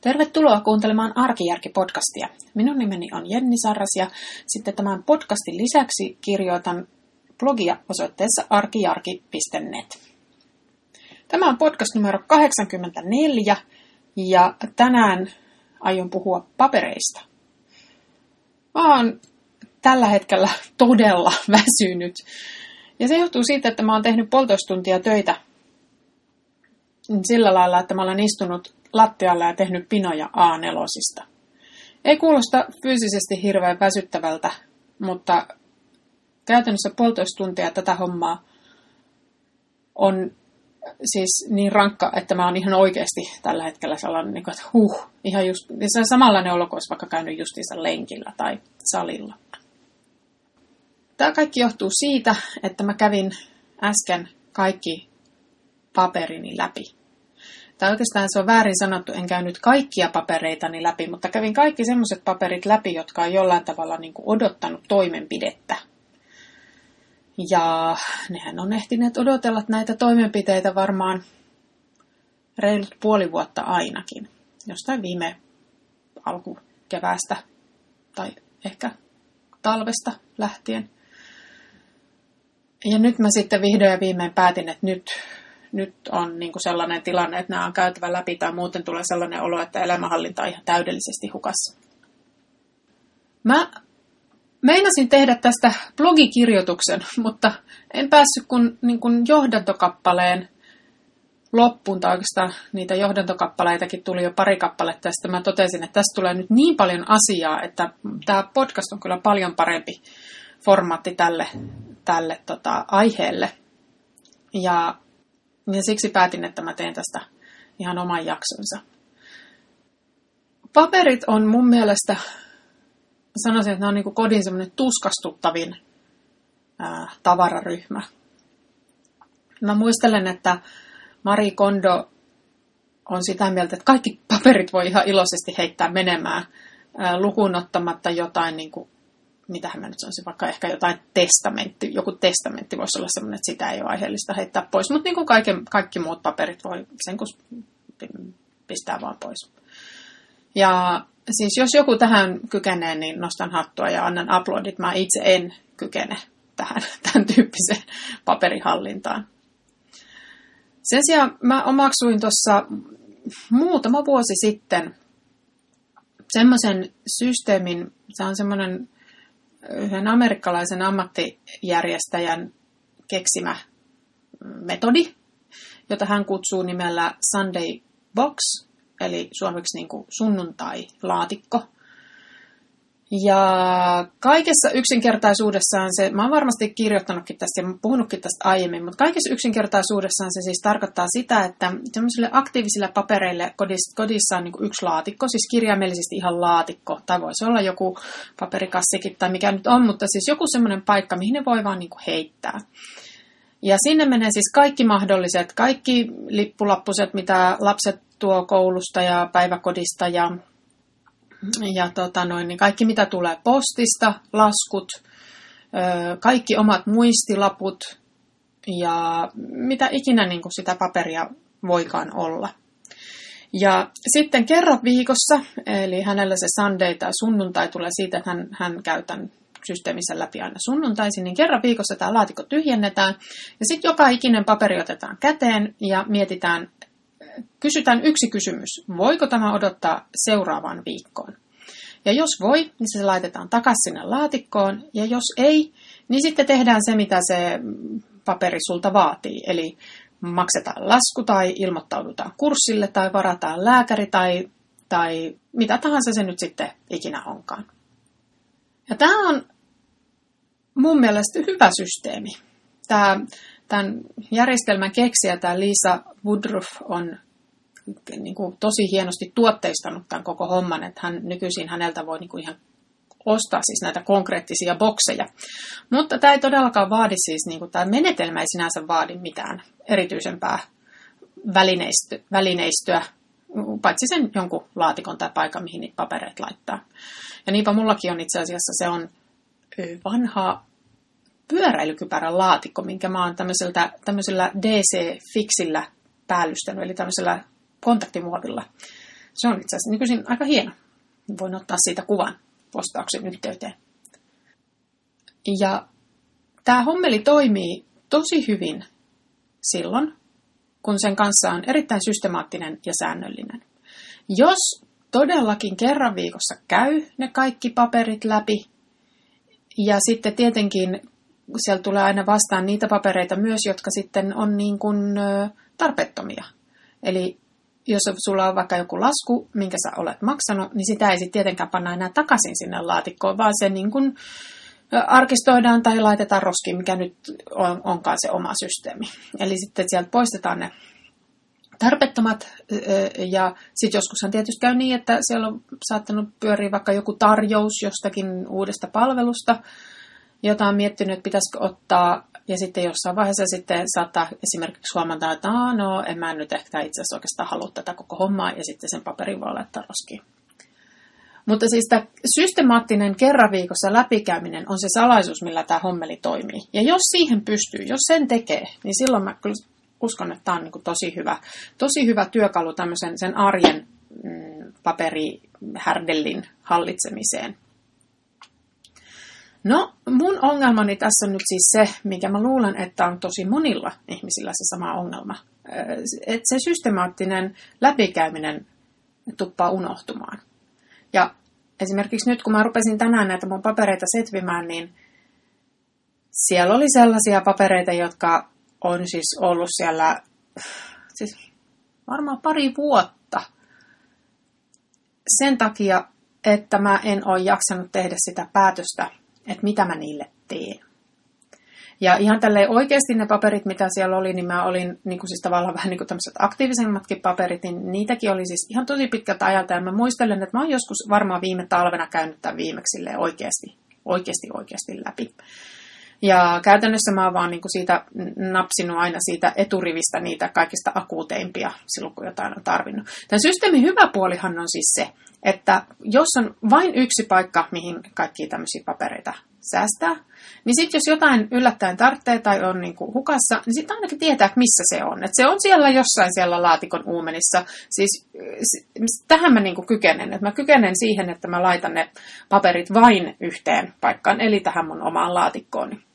Tervetuloa kuuntelemaan Arkijärki-podcastia. Minun nimeni on Jenni Sarras ja sitten tämän podcastin lisäksi kirjoitan blogia osoitteessa arkijarki.net. Tämä on podcast numero 84 ja tänään aion puhua papereista. Mä oon tällä hetkellä todella väsynyt. Ja se johtuu siitä, että mä oon tehnyt puolitoista tuntia töitä sillä lailla, että mä olen istunut lattialla ja tehnyt pinoja A4. Ei kuulosta fyysisesti hirveän väsyttävältä, mutta käytännössä puolitoista tuntia tätä hommaa on siis niin rankka, että mä oon ihan oikeasti tällä hetkellä sellainen, niin että huh, ihan just, niin se on samanlainen olo kuin vaikka käynyt justiinsa lenkillä tai salilla. Tämä kaikki johtuu siitä, että mä kävin äsken kaikki paperini läpi. Tai oikeastaan se on väärin sanottu, en käynyt kaikkia papereitani läpi, mutta kävin kaikki semmoiset paperit läpi, jotka on jollain tavalla niin kuin odottanut toimenpidettä. Ja nehän on ehtineet odotella näitä toimenpiteitä varmaan reilut puoli vuotta ainakin. Jostain viime alkukeväästä tai ehkä talvesta lähtien. Ja nyt mä sitten vihdoin ja viimein päätin, että nyt nyt on niin kuin sellainen tilanne, että nämä on käytävä läpi tai muuten tulee sellainen olo, että elämänhallinta on ihan täydellisesti hukassa. Mä meinasin tehdä tästä blogikirjoituksen, mutta en päässyt kun, niin kuin johdantokappaleen loppuun, tai oikeastaan niitä johdantokappaleitakin tuli jo pari kappaletta, ja mä totesin, että tästä tulee nyt niin paljon asiaa, että tämä podcast on kyllä paljon parempi formaatti tälle, tälle tota, aiheelle. Ja ja siksi päätin, että mä teen tästä ihan oman jaksonsa. Paperit on mun mielestä, sanoisin, että ne on niin kodin semmoinen tuskastuttavin ää, tavararyhmä. Mä muistelen, että Mari Kondo on sitä mieltä, että kaikki paperit voi ihan iloisesti heittää menemään lukuun ottamatta jotain niin kuin mitähän mä nyt sanoisin, vaikka ehkä jotain testamentti, joku testamentti voisi olla sellainen, että sitä ei ole aiheellista heittää pois, mutta niin kuin kaiken, kaikki muut paperit voi sen kun pistää vaan pois. Ja siis jos joku tähän kykenee, niin nostan hattua ja annan uploadit. Mä itse en kykene tähän tämän tyyppiseen paperihallintaan. Sen sijaan mä omaksuin tuossa muutama vuosi sitten semmoisen systeemin, se on semmoinen yhden amerikkalaisen ammattijärjestäjän keksimä metodi, jota hän kutsuu nimellä Sunday Box, eli suomeksi niin kuin sunnuntai-laatikko. Ja kaikessa yksinkertaisuudessaan se, mä oon varmasti kirjoittanutkin tästä ja puhunutkin tästä aiemmin, mutta kaikessa yksinkertaisuudessaan se siis tarkoittaa sitä, että semmoisille aktiivisille papereille kodissa, kodissa on niin yksi laatikko, siis kirjaimellisesti ihan laatikko, tai voisi olla joku paperikassikin tai mikä nyt on, mutta siis joku semmoinen paikka, mihin ne voi vaan niin heittää. Ja sinne menee siis kaikki mahdolliset, kaikki lippulappuset, mitä lapset tuo koulusta ja päiväkodista ja ja tota noin, niin kaikki mitä tulee postista, laskut, kaikki omat muistilaput ja mitä ikinä niin kuin sitä paperia voikaan olla. Ja sitten kerran viikossa, eli hänellä se Sunday tai sunnuntai tulee siitä, että hän, hän käy tämän systeemissä läpi aina sunnuntaisin, niin kerran viikossa tämä laatikko tyhjennetään. Ja sitten joka ikinen paperi otetaan käteen ja mietitään, kysytään yksi kysymys. Voiko tämä odottaa seuraavaan viikkoon? Ja jos voi, niin se laitetaan takaisin sinne laatikkoon. Ja jos ei, niin sitten tehdään se, mitä se paperi sulta vaatii. Eli maksetaan lasku tai ilmoittaudutaan kurssille tai varataan lääkäri tai, tai mitä tahansa se nyt sitten ikinä onkaan. Ja tämä on mun mielestä hyvä systeemi. Tämä, tämän järjestelmän keksijä, tämä Lisa Woodruff, on niin kuin tosi hienosti tuotteistanut tämän koko homman, että hän nykyisin häneltä voi niin kuin ihan ostaa siis näitä konkreettisia bokseja. Mutta tämä ei todellakaan vaadi siis, niin kuin, tämä menetelmä ei sinänsä vaadi mitään erityisempää välineistö, välineistöä, paitsi sen jonkun laatikon tai paikan, mihin niitä papereita laittaa. Ja niinpä mullakin on itse asiassa, se on vanha pyöräilykypärän laatikko, minkä mä oon tämmöisellä, tämmöisellä DC-fiksillä päällystänyt, eli tämmöisellä kontaktimuovilla Se on itse asiassa nykyisin aika hieno. Voin ottaa siitä kuvan postauksen yhteyteen. Ja tämä hommeli toimii tosi hyvin silloin, kun sen kanssa on erittäin systemaattinen ja säännöllinen. Jos todellakin kerran viikossa käy ne kaikki paperit läpi, ja sitten tietenkin siellä tulee aina vastaan niitä papereita myös, jotka sitten on niin kuin tarpeettomia. Eli jos sulla on vaikka joku lasku, minkä sä olet maksanut, niin sitä ei sitten tietenkään panna enää takaisin sinne laatikkoon, vaan se niin kuin arkistoidaan tai laitetaan roskiin, mikä nyt on, onkaan se oma systeemi. Eli sitten sieltä poistetaan ne tarpeettomat, ja sitten joskushan tietysti käy niin, että siellä on saattanut pyöriä vaikka joku tarjous jostakin uudesta palvelusta, jota on miettinyt, että pitäisikö ottaa, ja sitten jossain vaiheessa sitten saattaa esimerkiksi huomata, että no, en mä nyt ehkä itse asiassa oikeastaan halua tätä koko hommaa, ja sitten sen paperin voi laittaa roskiin. Mutta siis tämä systemaattinen kerran viikossa läpikäyminen on se salaisuus, millä tämä hommeli toimii. Ja jos siihen pystyy, jos sen tekee, niin silloin mä kyllä uskon, että tämä on niin tosi, hyvä, tosi hyvä työkalu tämmöisen sen arjen mm, paperihärdellin hallitsemiseen. No, mun ongelmani tässä on nyt siis se, mikä mä luulen, että on tosi monilla ihmisillä se sama ongelma. Että se systemaattinen läpikäyminen tuppaa unohtumaan. Ja esimerkiksi nyt, kun mä rupesin tänään näitä mun papereita setvimään, niin siellä oli sellaisia papereita, jotka on siis ollut siellä siis varmaan pari vuotta sen takia, että mä en ole jaksanut tehdä sitä päätöstä, että mitä mä niille teen. Ja ihan tälle oikeasti ne paperit, mitä siellä oli, niin mä olin niin kuin siis tavallaan vähän niin kuin tämmöiset aktiivisemmatkin paperit, niin niitäkin oli siis ihan tosi pitkältä ajalta. Ja mä muistelen, että mä oon joskus varmaan viime talvena käynyt tämän viimeksi oikeasti, oikeasti, oikeasti läpi. Ja käytännössä mä oon vaan niin kuin siitä napsinut aina siitä eturivistä niitä kaikista akuuteimpia silloin, kun jotain on tarvinnut. Tämän systeemin hyvä puolihan on siis se, että jos on vain yksi paikka, mihin kaikki tämmöisiä papereita säästää, niin sitten jos jotain yllättäen tarvitsee tai on niin kuin hukassa, niin sitten ainakin tietää, että missä se on. Että se on siellä jossain siellä laatikon uumenissa. Siis tähän mä niin kuin kykenen. Että mä kykenen siihen, että mä laitan ne paperit vain yhteen paikkaan, eli tähän mun omaan laatikkooni.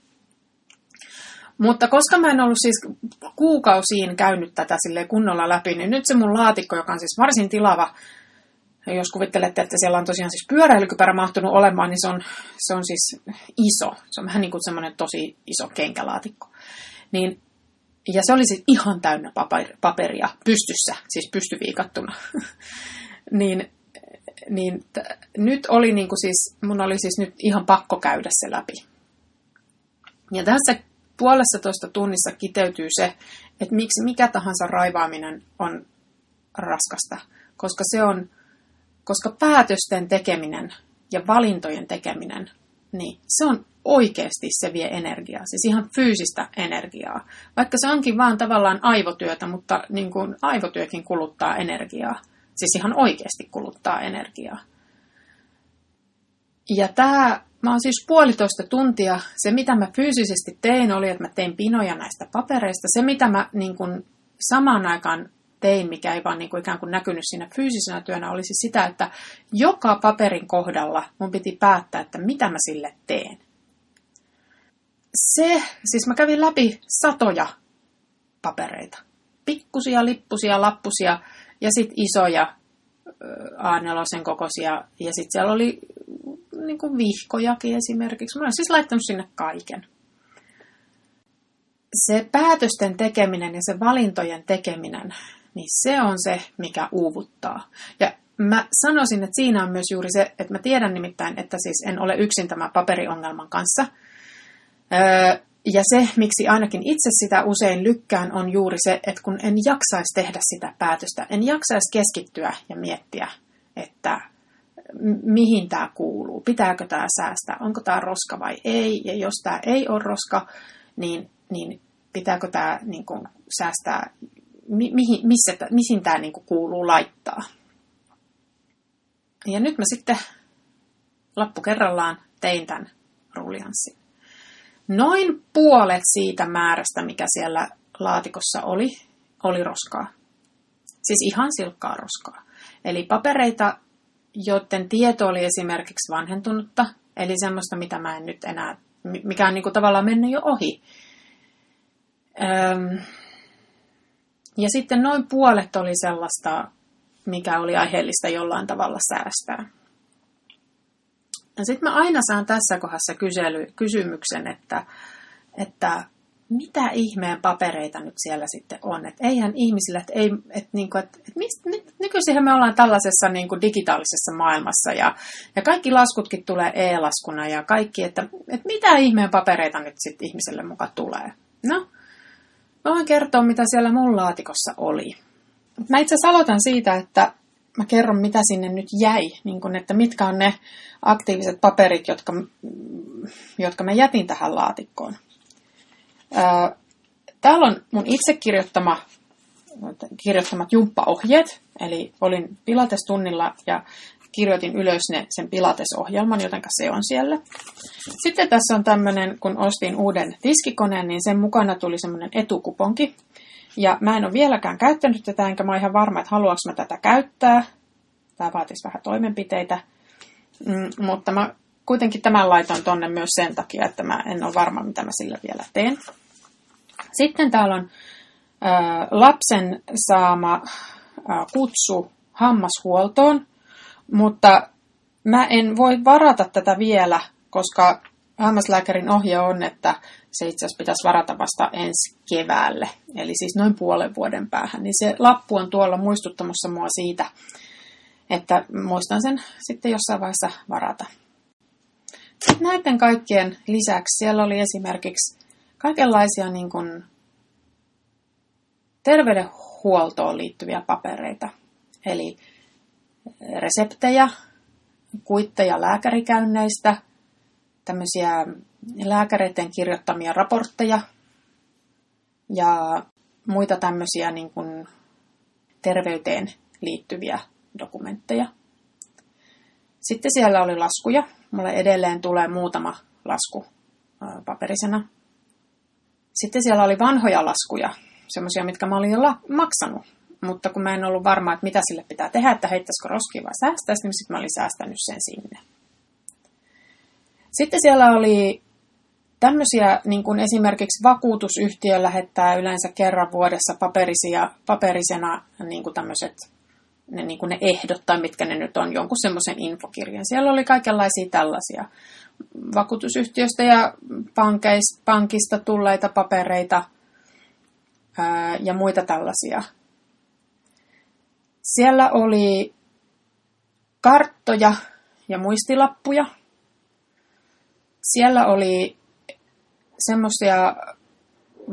Mutta koska mä en ollut siis kuukausiin käynyt tätä sille kunnolla läpi, niin nyt se mun laatikko, joka on siis varsin tilava, jos kuvittelette, että siellä on tosiaan siis pyöräilykypärä mahtunut olemaan, niin se on, se on siis iso. Se on vähän niin kuin semmoinen tosi iso kenkälaatikko. Niin, ja se oli siis ihan täynnä paperia pystyssä, siis pystyviikattuna. niin niin t- nyt oli niin kuin siis, mun oli siis nyt ihan pakko käydä se läpi. Ja tässä puolessa toista tunnissa kiteytyy se, että miksi mikä tahansa raivaaminen on raskasta, koska se on, koska päätösten tekeminen ja valintojen tekeminen, niin se on oikeasti se vie energiaa, siis ihan fyysistä energiaa. Vaikka se onkin vaan tavallaan aivotyötä, mutta niin kuin aivotyökin kuluttaa energiaa. Siis ihan oikeasti kuluttaa energiaa. Ja tämä Mä oon siis puolitoista tuntia. Se, mitä mä fyysisesti tein, oli, että mä tein pinoja näistä papereista. Se, mitä mä niin kun, samaan aikaan tein, mikä ei vaan niin kuin ikään kuin näkynyt siinä fyysisenä työnä, oli siis sitä, että joka paperin kohdalla mun piti päättää, että mitä mä sille teen. Se, siis mä kävin läpi satoja papereita. Pikkusia, lippusia, lappusia ja sitten isoja A4 kokoisia. Ja sitten siellä oli niin kuin vihkojakin esimerkiksi. Mä olen siis laittanut sinne kaiken. Se päätösten tekeminen ja se valintojen tekeminen, niin se on se, mikä uuvuttaa. Ja mä sanoisin, että siinä on myös juuri se, että mä tiedän nimittäin, että siis en ole yksin tämän paperiongelman kanssa. Öö, ja se, miksi ainakin itse sitä usein lykkään, on juuri se, että kun en jaksaisi tehdä sitä päätöstä, en jaksaisi keskittyä ja miettiä, että mihin tämä kuuluu, pitääkö tämä säästää, onko tämä roska vai ei, ja jos tämä ei ole roska, niin, niin pitääkö tämä niin kuin, säästää, mi, mihin, missä, mihin tämä niin kuin, kuuluu laittaa. Ja nyt mä sitten lappu kerrallaan tein tämän rullianssin. Noin puolet siitä määrästä, mikä siellä laatikossa oli, oli roskaa. Siis ihan silkkaa roskaa. Eli papereita, joiden tieto oli esimerkiksi vanhentunutta, eli semmoista, mitä mä en nyt enää, mikä on niin kuin tavallaan mennyt jo ohi. Öm, ja sitten noin puolet oli sellaista, mikä oli aiheellista jollain tavalla säästää. Sitten mä aina saan tässä kohdassa kysely, kysymyksen, että, että mitä ihmeen papereita nyt siellä sitten on. Että eihän ihmisillä, että, ei, että, niin kuin, että, että mistä, nyt, nykyisin me ollaan tällaisessa niin kuin digitaalisessa maailmassa ja, ja kaikki laskutkin tulee e-laskuna ja kaikki, että, että mitä ihmeen papereita nyt sitten ihmiselle mukaan tulee. No, mä voin kertoa, mitä siellä mun laatikossa oli. Mä itse asiassa aloitan siitä, että mä kerron, mitä sinne nyt jäi, niin kun, että mitkä on ne aktiiviset paperit, jotka, jotka mä jätin tähän laatikkoon. Täällä on mun itse kirjoittama, kirjoittamat jumppaohjeet, eli olin pilatestunnilla ja kirjoitin ylös ne, sen pilatesohjelman, joten se on siellä. Sitten tässä on tämmöinen, kun ostin uuden tiskikoneen, niin sen mukana tuli semmoinen etukuponki. Ja mä en ole vieläkään käyttänyt tätä, enkä mä ole ihan varma, että haluanko mä tätä käyttää. Tämä vaatisi vähän toimenpiteitä. Mm, mutta mä kuitenkin tämän laitan tonne myös sen takia, että mä en ole varma, mitä mä sillä vielä teen. Sitten täällä on ä, lapsen saama ä, kutsu hammashuoltoon, mutta mä en voi varata tätä vielä, koska hammaslääkärin ohje on, että se itse asiassa pitäisi varata vasta ensi keväälle, eli siis noin puolen vuoden päähän. Niin se lappu on tuolla muistuttamassa mua siitä, että muistan sen sitten jossain vaiheessa varata. Sitten näiden kaikkien lisäksi siellä oli esimerkiksi kaikenlaisia niin kuin terveydenhuoltoon liittyviä papereita. Eli reseptejä, kuitteja lääkärikäynneistä, tämmöisiä lääkäreiden kirjoittamia raportteja ja muita tämmöisiä niin kuin terveyteen liittyviä dokumentteja. Sitten siellä oli laskuja. Mulle edelleen tulee muutama lasku paperisena. Sitten siellä oli vanhoja laskuja, semmoisia, mitkä mä olin jo maksanut. Mutta kun mä en ollut varma, että mitä sille pitää tehdä, että heittäisikö roskia vai säästäisi, niin sitten mä olin säästänyt sen sinne. Sitten siellä oli tämmöisiä, niin kuin esimerkiksi vakuutusyhtiö lähettää yleensä kerran vuodessa paperisia, paperisena niin kuin tämmöiset ne, niin kuin ne ehdot tai mitkä ne nyt on, jonkun semmoisen infokirjan. Siellä oli kaikenlaisia tällaisia vakuutusyhtiöstä ja pankeista, pankista tulleita papereita ää, ja muita tällaisia. Siellä oli karttoja ja muistilappuja. Siellä oli semmoisia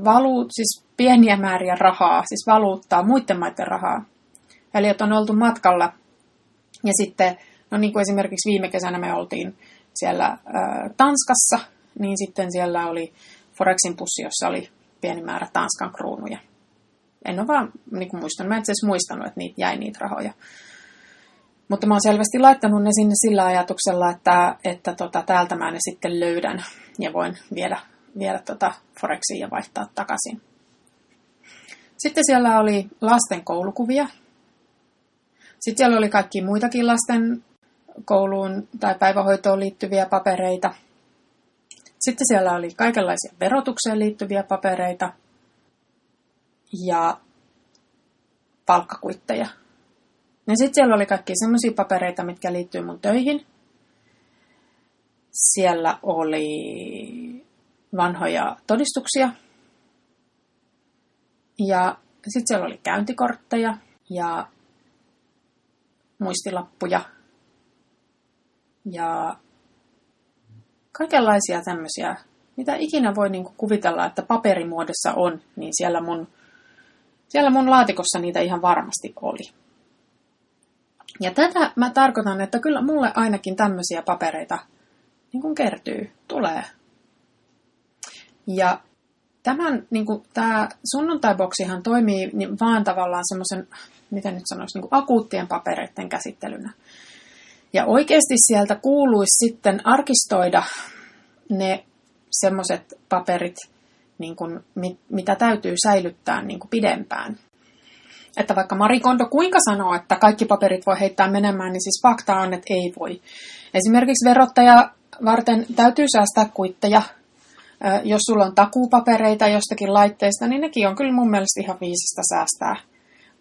valuut, siis pieniä määriä rahaa, siis valuuttaa, muiden maiden rahaa. Eli että on oltu matkalla. Ja sitten, no niin kuin esimerkiksi viime kesänä me oltiin siellä ää, Tanskassa, niin sitten siellä oli Forexin pussi, jossa oli pieni määrä Tanskan kruunuja. En ole vaan niin kuin muistanut, mä en edes muistanut, että niitä jäi niitä rahoja. Mutta mä oon selvästi laittanut ne sinne sillä ajatuksella, että, että tota, täältä mä ne sitten löydän ja voin viedä, viedä tota Forexiin ja vaihtaa takaisin. Sitten siellä oli lasten koulukuvia. Sitten siellä oli kaikki muitakin lasten kouluun tai päivähoitoon liittyviä papereita. Sitten siellä oli kaikenlaisia verotukseen liittyviä papereita ja palkkakuitteja. Ja sitten siellä oli kaikki semmoisia papereita, mitkä liittyy mun töihin. Siellä oli vanhoja todistuksia. Ja sitten siellä oli käyntikortteja ja muistilappuja ja kaikenlaisia tämmöisiä, mitä ikinä voi niinku kuvitella, että paperimuodossa on, niin siellä mun, siellä mun laatikossa niitä ihan varmasti oli. Ja tätä mä tarkoitan, että kyllä mulle ainakin tämmöisiä papereita niin kuin kertyy, tulee. Ja tämän, niin kuin, tämä sunnuntaiboksihan toimii niin vaan tavallaan semmoisen, miten nyt sanoisi, niin kuin akuuttien papereiden käsittelynä. Ja oikeasti sieltä kuuluisi sitten arkistoida ne semmoiset paperit, niin kuin, mitä täytyy säilyttää niin kuin pidempään. että vaikka Marie Kondo kuinka sanoo, että kaikki paperit voi heittää menemään, niin siis fakta on, että ei voi. Esimerkiksi verottaja varten täytyy säästää kuitteja. Jos sulla on takuupapereita jostakin laitteesta, niin nekin on kyllä mun mielestä ihan viisasta säästää.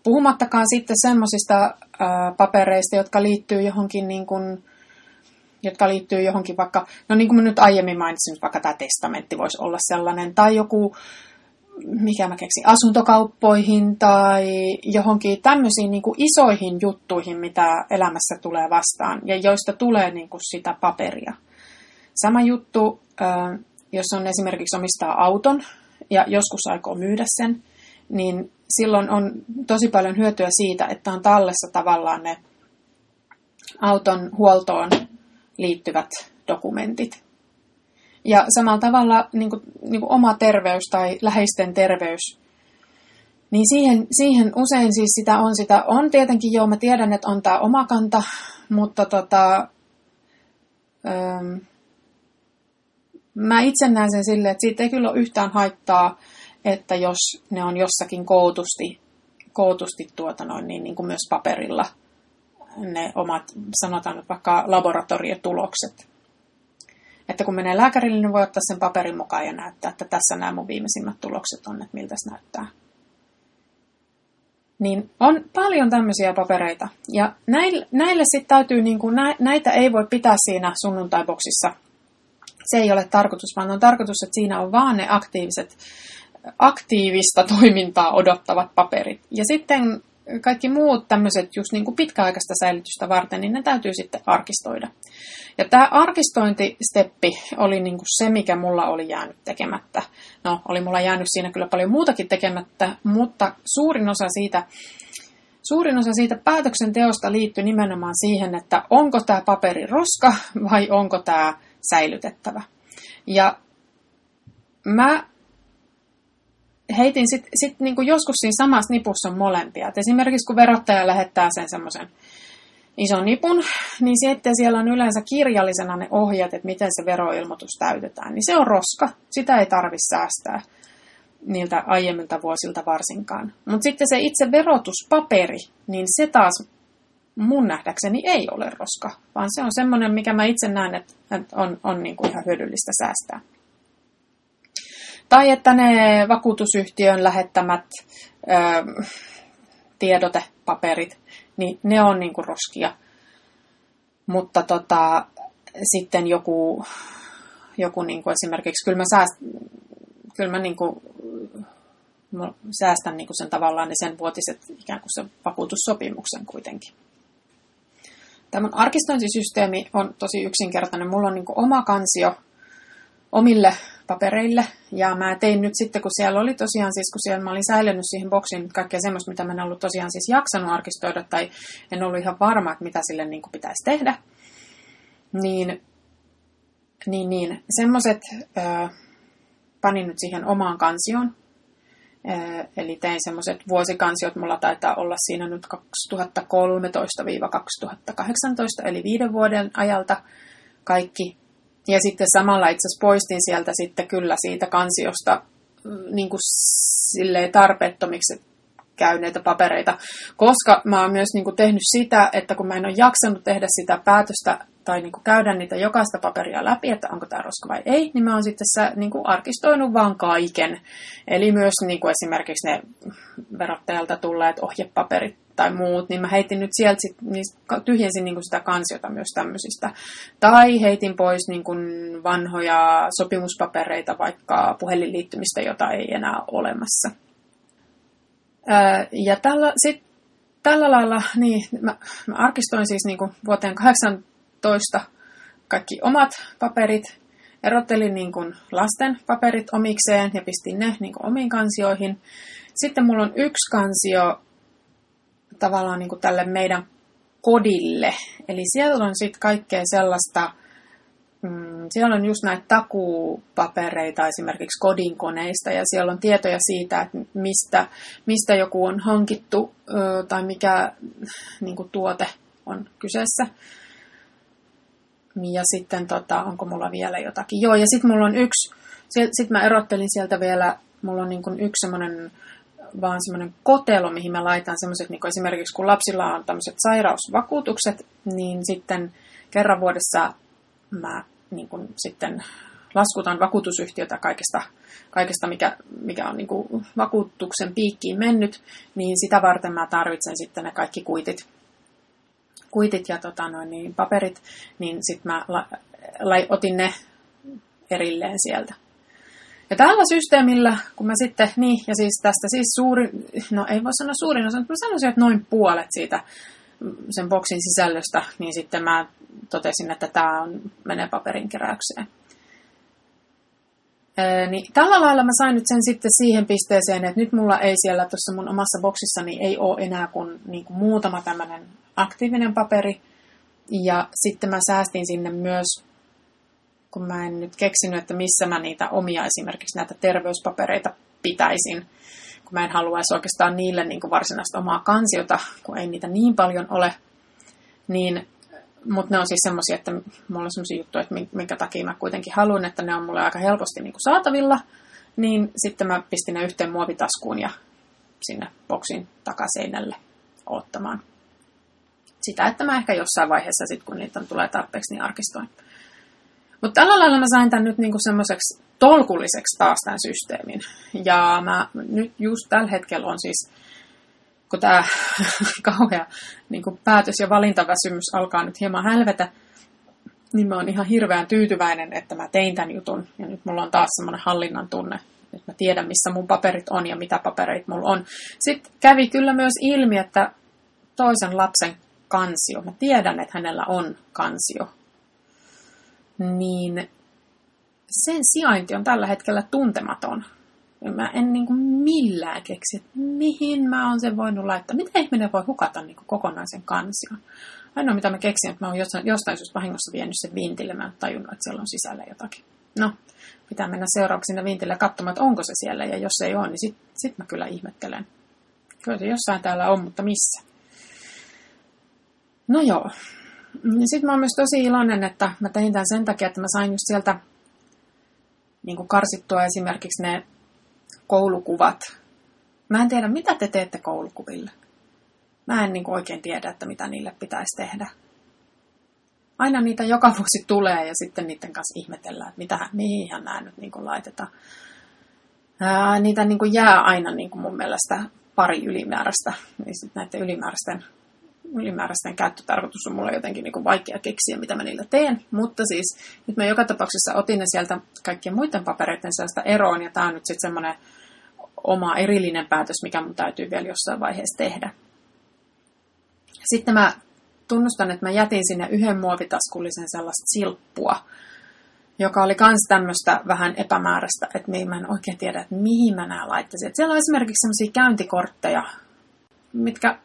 Puhumattakaan sitten semmoisista papereista, jotka liittyy johonkin niin kuin, jotka liittyy johonkin vaikka, no niin kuin mä nyt aiemmin mainitsin, vaikka tämä testamentti voisi olla sellainen, tai joku mikä mä keksin, asuntokauppoihin tai johonkin tämmöisiin niin kuin isoihin juttuihin, mitä elämässä tulee vastaan ja joista tulee niin kuin sitä paperia. Sama juttu, jos on esimerkiksi omistaa auton ja joskus aikoo myydä sen, niin silloin on tosi paljon hyötyä siitä, että on tallessa tavallaan ne auton huoltoon liittyvät dokumentit. Ja samalla tavalla niin kuin, niin kuin oma terveys tai läheisten terveys, niin siihen, siihen usein siis sitä on sitä, on tietenkin joo, mä tiedän, että on tämä oma kanta, mutta tota, öö, mä itse näen sen silleen, että siitä ei kyllä ole yhtään haittaa, että jos ne on jossakin kootusti, kootusti tuota noin, niin, niin kuin myös paperilla ne omat, sanotaan nyt vaikka laboratoriotulokset, että kun menee lääkärille, niin voi ottaa sen paperin mukaan ja näyttää, että tässä nämä mun viimeisimmät tulokset on, että miltä se näyttää. Niin on paljon tämmöisiä papereita. Ja näille, näille sitten täytyy, niin kuin, näitä ei voi pitää siinä sunnuntaiboksissa. Se ei ole tarkoitus, vaan on tarkoitus, että siinä on vaan ne aktiiviset, aktiivista toimintaa odottavat paperit. Ja sitten kaikki muut tämmöiset just niin kuin pitkäaikaista säilytystä varten, niin ne täytyy sitten arkistoida. Ja tämä arkistointisteppi oli niin kuin se, mikä mulla oli jäänyt tekemättä. No, oli mulla jäänyt siinä kyllä paljon muutakin tekemättä, mutta suurin osa siitä, suurin osa siitä päätöksenteosta liittyy nimenomaan siihen, että onko tämä paperi roska vai onko tämä säilytettävä. Ja mä heitin sitten sit niinku joskus siinä samassa nipussa on molempia. Et esimerkiksi kun verottaja lähettää sen semmoisen ison nipun, niin sitten siellä on yleensä kirjallisena ne ohjeet, että miten se veroilmoitus täytetään. Niin se on roska. Sitä ei tarvitse säästää niiltä aiemmilta vuosilta varsinkaan. Mutta sitten se itse verotuspaperi, niin se taas mun nähdäkseni ei ole roska, vaan se on semmoinen, mikä mä itse näen, että on, on niin kuin ihan hyödyllistä säästää. Tai että ne vakuutusyhtiön lähettämät ö, tiedotepaperit, niin ne on niinku roskia. Mutta tota, sitten joku, joku niinku esimerkiksi, kyllä mä, sääst, kyllä mä niinku, mä säästän niinku sen tavallaan ne sen vuotiset ikään kuin sen vakuutussopimuksen kuitenkin. Tämä arkistointisysteemi on tosi yksinkertainen. Mulla on niinku oma kansio omille papereille. Ja mä tein nyt sitten, kun siellä oli tosiaan siis, kun siellä mä olin säilynyt siihen boksiin kaikkea semmoista, mitä mä en ollut tosiaan siis jaksanut arkistoida tai en ollut ihan varma, että mitä sille niin kuin pitäisi tehdä. Niin, niin, niin semmoiset panin nyt siihen omaan kansioon. Eli tein semmoiset vuosikansiot, mulla taitaa olla siinä nyt 2013-2018, eli viiden vuoden ajalta kaikki ja sitten samalla itse asiassa poistin sieltä sitten kyllä siitä kansiosta mm, niin kuin silleen tarpeettomiksi käyneitä papereita, koska mä oon myös niin kuin tehnyt sitä, että kun mä en ole jaksanut tehdä sitä päätöstä tai niin kuin käydä niitä jokaista paperia läpi, että onko tämä roska vai ei, niin mä oon sitten niin kuin arkistoinut vaan kaiken. Eli myös niin kuin esimerkiksi ne verottajalta tulleet ohjepaperit tai muut, niin mä heitin nyt sieltä, sit, niin tyhjensin niin kuin sitä kansiota myös tämmöisistä. Tai heitin pois niin kuin vanhoja sopimuspapereita, vaikka puhelinliittymistä, jota ei enää ole olemassa. Ja tällä, sit, tällä lailla, niin mä, mä arkistoin siis niin kuin vuoteen 18 kaikki omat paperit, erottelin niin kuin lasten paperit omikseen ja pistin ne niin kuin omiin kansioihin. Sitten mulla on yksi kansio tavallaan niin kuin tälle meidän kodille. Eli siellä on sitten kaikkea sellaista, mm, siellä on just näitä takuupapereita esimerkiksi kodinkoneista ja siellä on tietoja siitä, että mistä, mistä joku on hankittu ö, tai mikä niin kuin tuote on kyseessä. Ja sitten tota, onko mulla vielä jotakin. Joo, ja sitten mulla on yksi, sitten mä erottelin sieltä vielä, mulla on niin kuin yksi semmoinen vaan semmoinen kotelo, mihin mä laitan semmoiset, niin esimerkiksi kun lapsilla on tämmöiset sairausvakuutukset, niin sitten kerran vuodessa mä niin kuin sitten laskutan vakuutusyhtiötä kaikesta, kaikesta mikä, mikä on niin kuin vakuutuksen piikkiin mennyt, niin sitä varten mä tarvitsen sitten ne kaikki kuitit, kuitit ja tota noin, niin paperit, niin sitten mä la, la, otin ne erilleen sieltä. Ja tällä systeemillä, kun mä sitten, niin, ja siis tästä siis suurin, no ei voi sanoa suurin osa, mutta mä sanoisin, että noin puolet siitä sen boksin sisällöstä, niin sitten mä totesin, että tämä on, menee paperinkeräykseen. Ee, niin tällä lailla mä sain nyt sen sitten siihen pisteeseen, että nyt mulla ei siellä tuossa mun omassa boksissani ei ole enää kuin, niin kuin muutama tämmöinen aktiivinen paperi. Ja sitten mä säästin sinne myös kun mä en nyt keksinyt, että missä mä niitä omia esimerkiksi näitä terveyspapereita pitäisin, kun mä en haluaisi oikeastaan niille niin kuin varsinaista omaa kansiota, kun ei niitä niin paljon ole, niin mutta ne on siis semmoisia, että mulla on semmoisia juttuja, että minkä takia mä kuitenkin haluan, että ne on mulle aika helposti niin kuin saatavilla, niin sitten mä pistin ne yhteen muovitaskuun ja sinne boksin takaseinälle ottamaan. Sitä, että mä ehkä jossain vaiheessa, sit, kun niitä tulee tarpeeksi, niin arkistoin. Mutta tällä lailla mä sain tämän nyt niinku semmoiseksi tolkulliseksi taas tämän systeemin. Ja mä nyt just tällä hetkellä on siis, kun tämä kauhea niin päätös- ja valintaväsymys alkaa nyt hieman hälvetä, niin mä oon ihan hirveän tyytyväinen, että mä tein tämän jutun. Ja nyt mulla on taas semmoinen hallinnan tunne. Nyt mä tiedän, missä mun paperit on ja mitä paperit mulla on. Sitten kävi kyllä myös ilmi, että toisen lapsen kansio, mä tiedän, että hänellä on kansio niin sen sijainti on tällä hetkellä tuntematon. Mä en niin kuin millään keksi, että mihin mä oon sen voinut laittaa. Mitä ihminen voi hukata niin kuin kokonaisen kansion? Ainoa mitä mä keksin, että mä oon jostain, jostain syystä vahingossa vienyt sen vintille. Mä en tajunnut, että siellä on sisällä jotakin. No, pitää mennä seuraavaksi sinne vintille katsomaan, että onko se siellä. Ja jos ei ole, niin sit, sit mä kyllä ihmettelen. Kyllä se jossain täällä on, mutta missä? No joo, niin Sitten mä oon myös tosi iloinen, että mä tein tämän sen takia, että mä sain just sieltä niin kuin karsittua esimerkiksi ne koulukuvat. Mä en tiedä, mitä te teette koulukuville. Mä en niin oikein tiedä, että mitä niille pitäisi tehdä. Aina niitä joka vuosi tulee ja sitten niiden kanssa ihmetellään, että mitä, mihin nämä nyt niin laitetaan. Ää, niitä niin jää aina niin mun mielestä pari ylimääräistä. Niin sitten näiden ylimääräisten ylimääräisten käyttötarkoitus on mulle jotenkin niin kuin vaikea keksiä, mitä mä niillä teen. Mutta siis nyt mä joka tapauksessa otin ne sieltä kaikkien muiden papereiden sieltä eroon, ja tämä on nyt sitten semmoinen oma erillinen päätös, mikä mun täytyy vielä jossain vaiheessa tehdä. Sitten mä tunnustan, että mä jätin sinne yhden muovitaskullisen sellaista silppua, joka oli myös tämmöistä vähän epämääräistä, että mä en oikein tiedä, että mihin mä nämä laittaisin. Että siellä on esimerkiksi sellaisia käyntikortteja, mitkä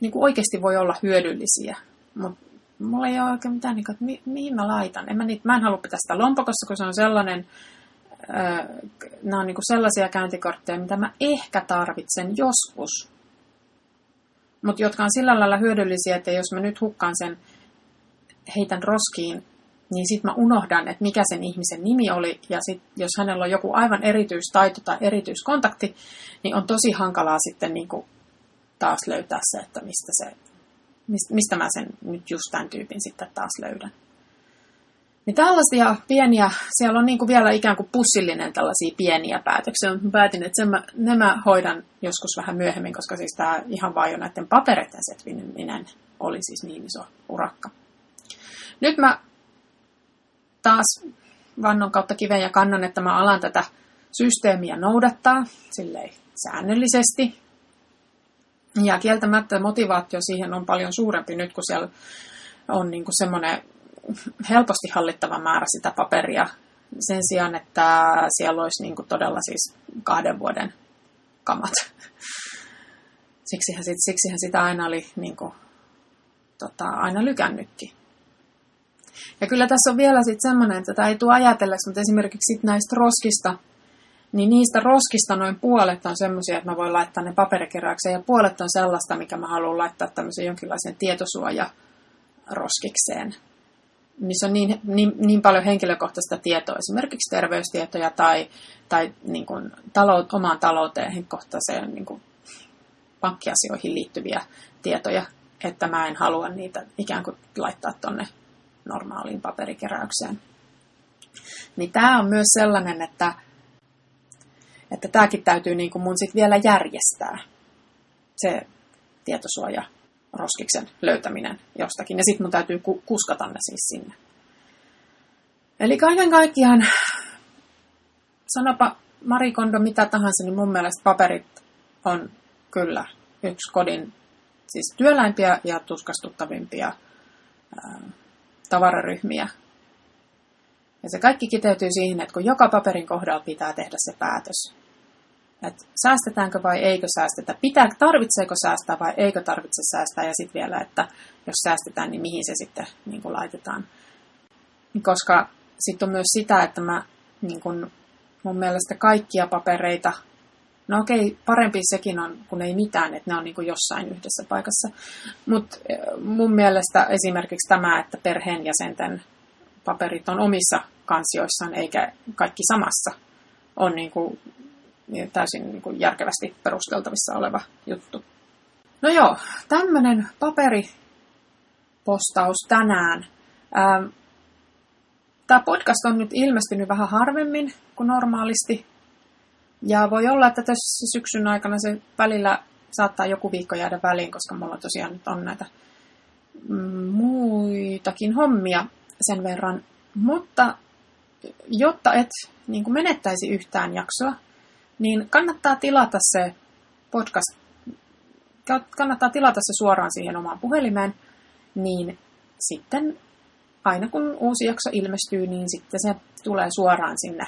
niin kuin oikeasti voi olla hyödyllisiä. Mutta mulla ei ole oikein mitään, niin kuin, että mi, mihin mä laitan. En mä, niitä, mä en halua pitää sitä lompakossa, kun se on sellainen, öö, nämä on niin kuin sellaisia käyntikortteja, mitä mä ehkä tarvitsen joskus. Mutta jotka on sillä lailla hyödyllisiä, että jos mä nyt hukkaan sen, heitän roskiin, niin sitten mä unohdan, että mikä sen ihmisen nimi oli, ja sit, jos hänellä on joku aivan erityistaito tai erityiskontakti, niin on tosi hankalaa sitten niin kuin taas löytää se, että mistä, se, mistä mä sen nyt just tämän tyypin sitten taas löydän. Niin tällaisia pieniä, siellä on niin kuin vielä ikään kuin pussillinen tällaisia pieniä päätöksiä. Mä päätin, että sen mä, nämä hoidan joskus vähän myöhemmin, koska siis tämä ihan vaan jo näiden papereiden setviminen oli siis niin iso urakka. Nyt mä taas vannon kautta kiven ja kannon, että mä alan tätä systeemiä noudattaa silleen säännöllisesti. Ja kieltämättä motivaatio siihen on paljon suurempi nyt, kun siellä on niin kuin semmoinen helposti hallittava määrä sitä paperia sen sijaan, että siellä olisi niin kuin todella siis kahden vuoden kamat. Siksihän, sit, siksihän sitä aina oli niin kuin, tota, aina lykännytkin. Ja kyllä tässä on vielä sitten semmoinen, että tämä ei tule ajatelleeksi, mutta esimerkiksi sit näistä roskista, niin niistä roskista noin puolet on semmoisia, että mä voin laittaa ne paperikeräykseen, ja puolet on sellaista, mikä mä haluan laittaa tämmöisen jonkinlaisen tietosuoja roskikseen. missä on niin, niin, niin paljon henkilökohtaista tietoa, esimerkiksi terveystietoja tai, tai niin kuin talou, omaan talouteen henkilökohtaiseen niin kuin pankkiasioihin liittyviä tietoja, että mä en halua niitä ikään kuin laittaa tonne normaaliin paperikeräykseen. Niin tämä on myös sellainen, että, että tämäkin täytyy niin kuin mun sit vielä järjestää, se tietosuoja roskiksen löytäminen jostakin. Ja sitten mun täytyy kuskata ne siis sinne. Eli kaiken kaikkiaan, sanopa Marikondo mitä tahansa, niin mun mielestä paperit on kyllä yksi kodin siis työläimpiä ja tuskastuttavimpia ää, tavararyhmiä. Ja se kaikki kiteytyy siihen, että kun joka paperin kohdalla pitää tehdä se päätös, että säästetäänkö vai eikö säästetä, pitää, tarvitseeko säästää vai eikö tarvitse säästää, ja sitten vielä, että jos säästetään, niin mihin se sitten niin kuin laitetaan. Koska sitten on myös sitä, että mä niin kuin, mun mielestä kaikkia papereita, no okei, parempi sekin on, kun ei mitään, että ne on niin kuin jossain yhdessä paikassa. Mutta eh, mun mielestä esimerkiksi tämä, että perheenjäsenten paperit on omissa kansioissaan eikä kaikki samassa, on niin kuin niin täysin niin kuin järkevästi perusteltavissa oleva juttu. No joo, tämmöinen paperipostaus tänään. Ähm, Tämä podcast on nyt ilmestynyt vähän harvemmin kuin normaalisti. Ja voi olla, että tässä syksyn aikana se välillä saattaa joku viikko jäädä väliin, koska mulla tosiaan nyt on näitä muitakin hommia sen verran. Mutta jotta et niin kuin menettäisi yhtään jaksoa, niin kannattaa tilata se podcast, kannattaa tilata se suoraan siihen omaan puhelimeen, niin sitten aina kun uusi jakso ilmestyy, niin sitten se tulee suoraan sinne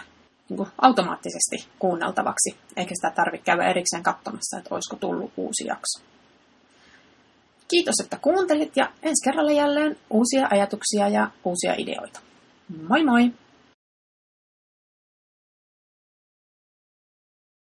niin kuin automaattisesti kuunneltavaksi, eikä sitä tarvitse käydä erikseen katsomassa, että olisiko tullut uusi jakso. Kiitos, että kuuntelit ja ensi kerralla jälleen uusia ajatuksia ja uusia ideoita. Moi moi!